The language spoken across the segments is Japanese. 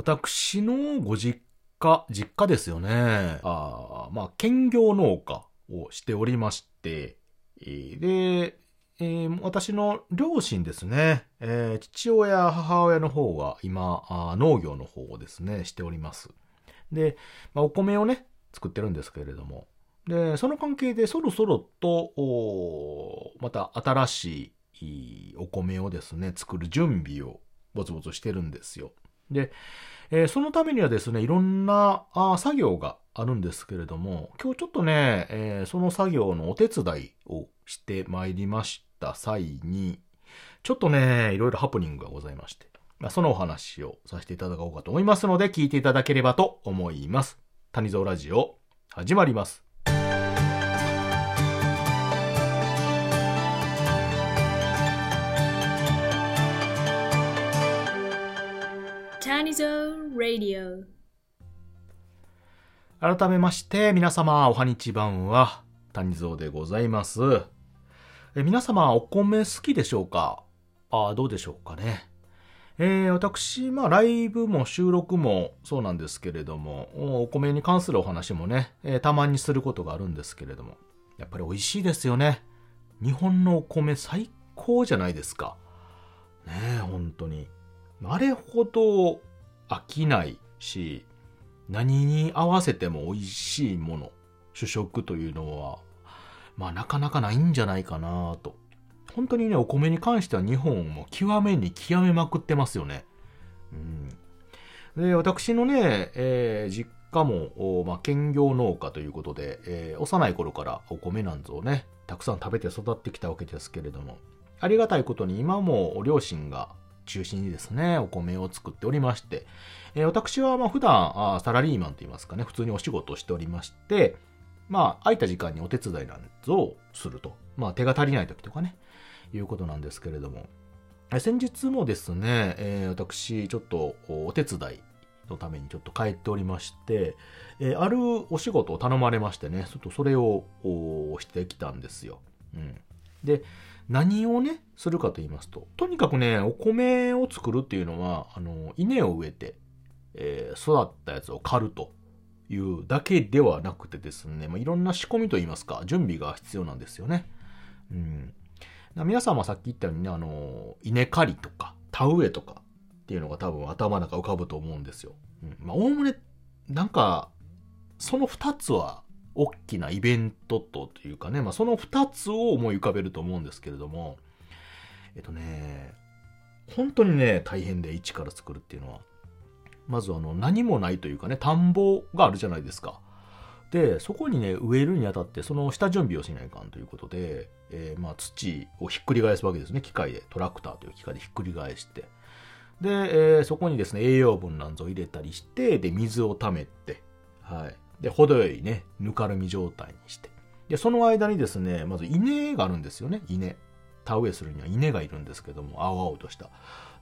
私のご実家、実家ですよね。あまあ、兼業農家をしておりまして、で、えー、私の両親ですね、えー、父親、母親の方が今あ農業の方をですね、しております。で、まあ、お米をね、作ってるんですけれども、で、その関係でそろそろと、また新しいお米をですね、作る準備をぼつぼつしてるんですよ。で、えー、そのためにはですね、いろんなあ作業があるんですけれども、今日ちょっとね、えー、その作業のお手伝いをしてまいりました際に、ちょっとね、いろいろハプニングがございまして、まあ、そのお話をさせていただこうかと思いますので、聞いていただければと思います。谷蔵ラジオ、始まります。改めまして、皆様、おはにちばんは、谷蔵でございます。え皆様、お米好きでしょうか？あどうでしょうかね。えー、私、まあ、ライブも収録もそうなんですけれども、お米に関するお話もね、えー、たまにすることがあるんですけれども、やっぱり美味しいですよね。日本のお米最高じゃないですか。ねえ、本当に。あれほど飽きないし、何に合わせても美味しいもの、主食というのは、まあなかなかないんじゃないかなと。本当にね、お米に関しては日本も極めに極めまくってますよね。うん。で、私のね、えー、実家も、まあ、兼業農家ということで、えー、幼い頃からお米なんぞをね、たくさん食べて育ってきたわけですけれども、ありがたいことに今も両親が中心にですね、お米を作っておりまして、えー、私はまあ普段あサラリーマンといいますかね、普通にお仕事をしておりまして、まあ空いた時間にお手伝いなんぞをすると。まあ手が足りない時とかね、いうことなんですけれども、先日もですね、えー、私ちょっとお手伝いのためにちょっと帰っておりまして、えー、あるお仕事を頼まれましてね、ちょっとそれをしてきたんですよ。うん。で、何をね、するかと言いますと、とにかくね、お米を作るっていうのは、あの、稲を植えて、えー、育ったやつを刈るというだけではなくてですね、まあ、いろんな仕込みといいますか、準備が必要なんですよね。うん。皆さんもさっき言ったようにね、あの、稲刈りとか、田植えとかっていうのが多分頭の中浮かぶと思うんですよ。うん。まあ、おおむね、なんか、その二つは大きなイベントとというかね、まあ、その2つを思い浮かべると思うんですけれども、えっとね、本当にね、大変で一から作るっていうのは、まずあの、何もないというかね、田んぼがあるじゃないですか。で、そこにね、植えるにあたって、その下準備をしないかんということで、えー、まあ、土をひっくり返すわけですね、機械で。トラクターという機械でひっくり返して。で、えー、そこにですね、栄養分なんぞを入れたりして、で、水を溜めて、はい。で、程よいね、ぬかるみ状態にして。で、その間にですね、まず稲があるんですよね、稲。田植えするには稲がいるんですけども、青々とした。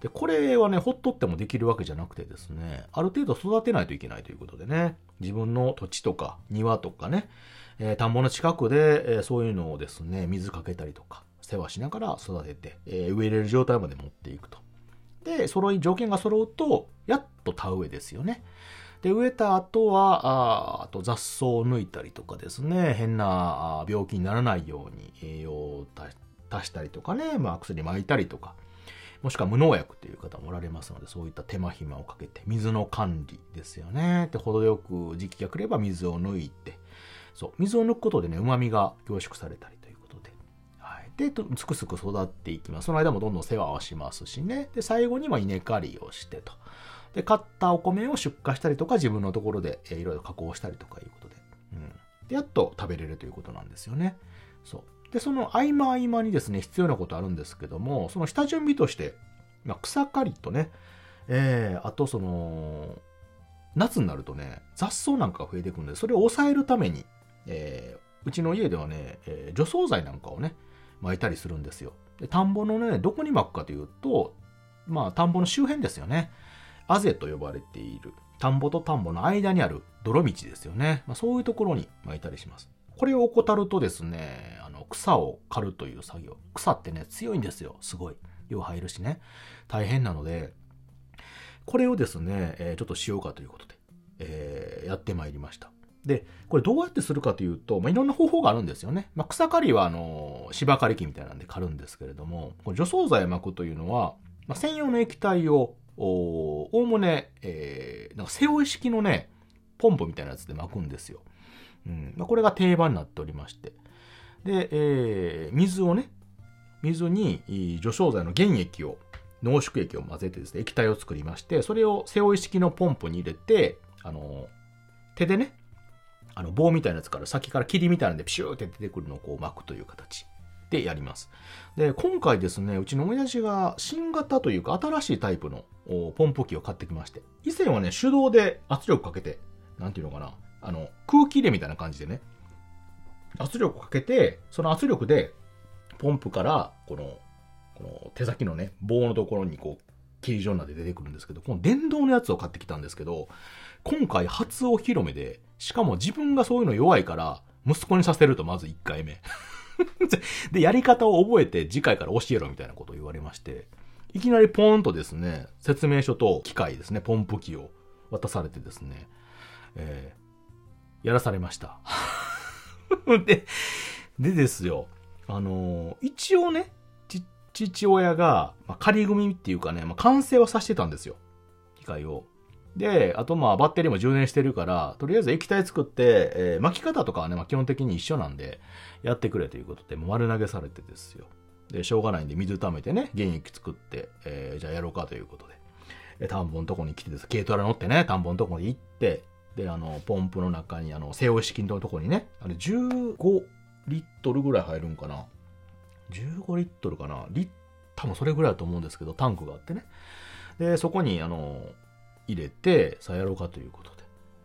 で、これはね、ほっとってもできるわけじゃなくてですね、ある程度育てないといけないということでね、自分の土地とか庭とかね、えー、田んぼの近くで、えー、そういうのをですね、水かけたりとか、世話しながら育てて、えー、植えれる状態まで持っていくと。で、揃い、条件が揃うと、やっと田植えですよね。で、植えた後は、ああと雑草を抜いたりとかですね、変な病気にならないように栄養を足したりとかね、まあ薬撒いたりとか、もしくは無農薬っていう方もおられますので、そういった手間暇をかけて、水の管理ですよね。で、程よく時期が来れば水を抜いて、そう、水を抜くことでね、旨味が凝縮されたりということで、はい。で、すくすく育っていきます。その間もどんどん世話をしますしね。で、最後には稲刈りをしてと。で、買ったお米を出荷したりとか、自分のところで、いろいろ加工したりとかいうことで、うん。で、やっと食べれるということなんですよね。そう。で、その合間合間にですね、必要なことあるんですけども、その下準備として、まあ、草刈りとね、えー、あとその、夏になるとね、雑草なんかが増えてくるんで、それを抑えるために、えー、うちの家ではね、えー、除草剤なんかをね、巻いたりするんですよ。で、田んぼのね、どこに巻くかというと、まあ、田んぼの周辺ですよね。あぜと呼ばれている、田んぼと田んぼの間にある泥道ですよね。まあ、そういうところに巻いたりします。これを怠るとですね、あの、草を刈るという作業。草ってね、強いんですよ。すごい。量入るしね。大変なので、これをですね、えーちょっとしようかということで、えーやってまいりました。で、これどうやってするかというと、まあ、いろんな方法があるんですよね。まあ、草刈りは、あの、芝刈り機みたいなんで刈るんですけれども、こ除草剤を巻くというのは、まあ、専用の液体を、おおむね、えーなんか背負い式のね、ポンプみたいなやつで巻くんですよ。うん。まあ、これが定番になっておりまして。で、えー水をね、水に除草剤の原液を、濃縮液を混ぜてですね、液体を作りまして、それを背負い式のポンプに入れて、あの、手でね、あの棒みたいなやつから先から霧みたいなんでピシューって出てくるのをこう巻くという形でやります。で、今回ですね、うちの親父が新型というか新しいタイプのポンプ機を買ってきまして、以前はね、手動で圧力かけて、なんていうのかな、あの、空気入れみたいな感じでね、圧力かけて、その圧力で、ポンプから、この、この手先のね、棒のところにこう、霧状になって出てくるんですけど、この電動のやつを買ってきたんですけど、今回初お披露目で、しかも自分がそういうの弱いから、息子にさせるとまず1回目。で、やり方を覚えて次回から教えろみたいなことを言われまして、いきなりポーンとですね、説明書と機械ですね、ポンプ機を渡されてですね、えーやらされました。で、でですよ、あのー一応ね、父親が、まあ、仮組みっていうかね、まあ、完成はさせてたんですよ。機械を。で、あとまあバッテリーも充電してるから、とりあえず液体作って、えー巻き方とかはね、まあ、基本的に一緒なんで、やってくれということで、もう丸投げされてですよ。で、しょうがないんで水溜めてね、原液作って、えーじゃあやろうかということで。で田んぼのとこに来てです。軽トラ乗ってね、田んぼのとこに行って、で、あの、ポンプの中に、あの、背負い式のとこにね、あれ15リットルぐらい入るんかな。15リットルかな。リッ、多分それぐらいだと思うんですけど、タンクがあってね。で、そこに、あの、入れて、さあやろうかということで、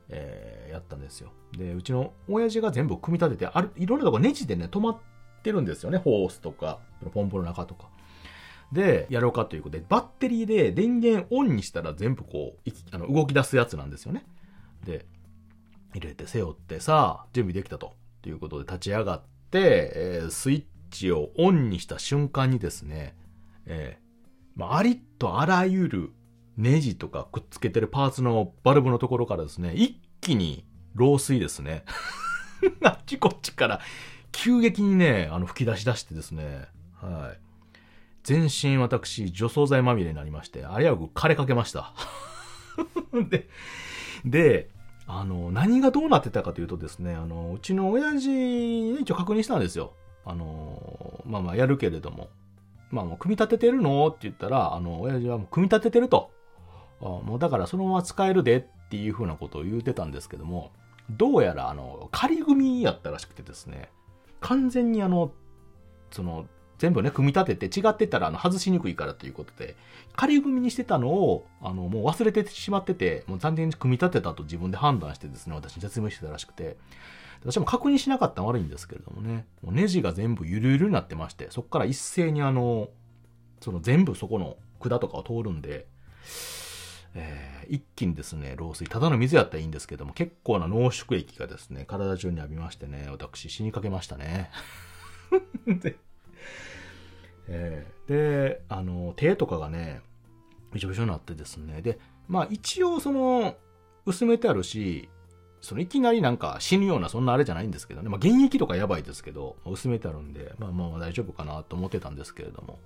えーやったんですよ。で、うちの親父が全部組み立てて、ある、いろんなとこネジでね、止まってるんですよね。ホースとか、ポンプの中とか。で、やろうかということで、バッテリーで電源オンにしたら全部こう、あの動き出すやつなんですよね。で、入れて背負ってさあ、準備できたと。ということで立ち上がって、えースイッチをオンにした瞬間にですね、えーまあ、ありとあらゆるネジとかくっつけてるパーツのバルブのところからですね、一気に漏水ですね。あっちこっちから急激にね、あの吹き出し出してですね、はい。全身私、除草剤まみれになりまして、危うく枯れかけました。で、で、あの、何がどうなってたかというとですね、あの、うちの親父に一応確認したんですよ。あの、まあまあやるけれども、まあもう組み立ててるの？って言ったら、あの、親父はもう組み立ててると。もうだからそのまま使えるでっていうふうなことを言うてたんですけども、どうやらあの、仮組みやったらしくてですね、完全にあの、その、全部ね、組み立てて違ってたらあの外しにくいからということで、仮組みにしてたのを、あの、もう忘れてしまってて、もう残念に組み立てたと自分で判断してですね、私に説明してたらしくて、私も確認しなかったの悪いんですけれどもね、もうネジが全部ゆるゆるになってまして、そこから一斉にあの、その全部そこの管とかを通るんで、えー一気にですね、漏水、ただの水やったらいいんですけども、結構な濃縮液がですね、体中に浴びましてね、私死にかけましたね。で、えーで、あの、手とかがね、びちょびちょになってですね、で、まあ一応その、薄めてあるし、そのいきなりなんか死ぬようなそんなあれじゃないんですけどね。まあ原液とかやばいですけど、薄めてあるんで、まあまあ大丈夫かなと思ってたんですけれども、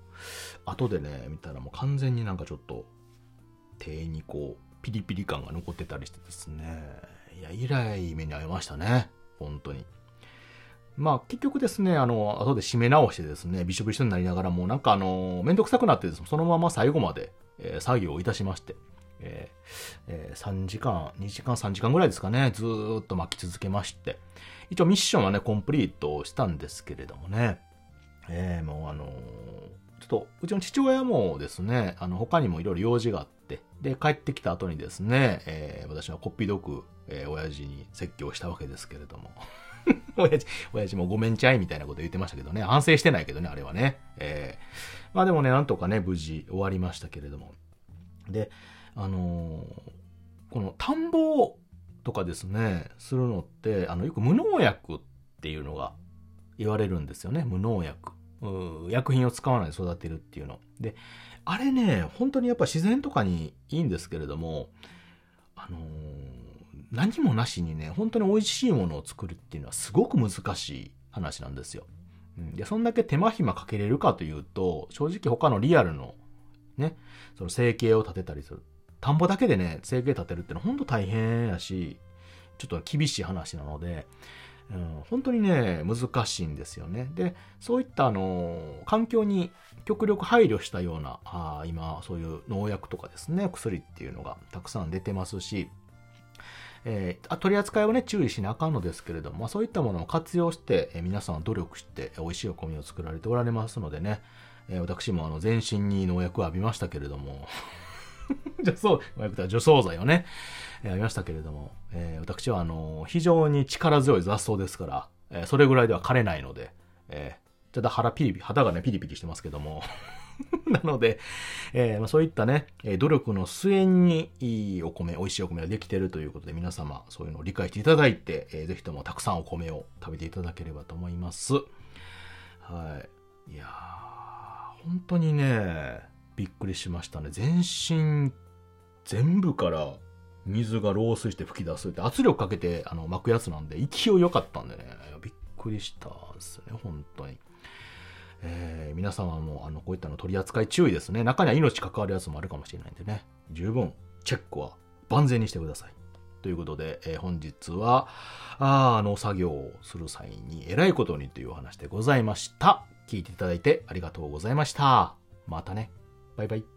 後でね、見たらもう完全になんかちょっと、手にこう、ピリピリ感が残ってたりしてですね。いや、以来目に遭いましたね。本当に。まあ結局ですね、あの、後で締め直してですね、びしょびしょになりながらもなんかあの、めんどくさくなってですねそのまま最後まで、えー作業をいたしまして、えーえー3時間、2時間、3時間ぐらいですかね、ずっと巻き続けまして、一応ミッションはね、コンプリートしたんですけれどもね、えーもうあのーちょっと、うちの父親もですね、あの、他にもいろいろ用事があって、で、帰ってきた後にですね、えー私はこっぴどく、えー親父に説教したわけですけれども、親父、親父もごめんちゃいみたいなこと言ってましたけどね、反省してないけどね、あれはね。えーまあでもね、なんとかね、無事終わりましたけれども。で、あのーこの田んぼとかですね、するのって、あの、よく無農薬っていうのが言われるんですよね、無農薬。薬品を使わないで育てるっていうの。で、あれね、本当にやっぱ自然とかにいいんですけれども、あのー、何もなしにね、本当に美味しいものを作るっていうのはすごく難しい話なんですよ。で、そんだけ手間暇かけれるかというと、正直他のリアルのね、その生計を立てたりする。田んぼだけでね、生計立てるってのは本当大変やし、ちょっと厳しい話なので、本当にね、難しいんですよね。で、そういったあの、環境に極力配慮したような、あ今、そういう農薬とかですね、薬っていうのがたくさん出てますし、えー、取り扱いをね、注意しなあかんのですけれども、まあ、そういったものを活用して、えー、皆さん努力して、美味しいお米を作られておられますのでね、えー、私もあの、全身に農薬を浴びましたけれども、除草、除草剤をね、えー、浴びましたけれども、えー、私はあの、非常に力強い雑草ですから、えー、それぐらいでは枯れないので、えー、ちょっと腹ピリピリ、肌がね、ピリピリしてますけども、なので、えー、まあ、そういったね、努力の末にいいお米、美味しいお米ができているということで、皆様、そういうのを理解していただいて、えー、ぜひともたくさんお米を食べていただければと思います。はい。いやー、本当にね、びっくりしましたね。全身、全部から水が漏水して吹き出すって圧力かけてあの巻くやつなんで勢い良かったんでね、びっくりしたですね、本当に。えー、皆様もあのこういったの取り扱い注意ですね。中には命関わるやつもあるかもしれないんでね。十分チェックは万全にしてください。ということで、えー、本日は、あ農作業をする際に偉いことにというお話でございました。聞いていただいてありがとうございました。またね。バイバイ。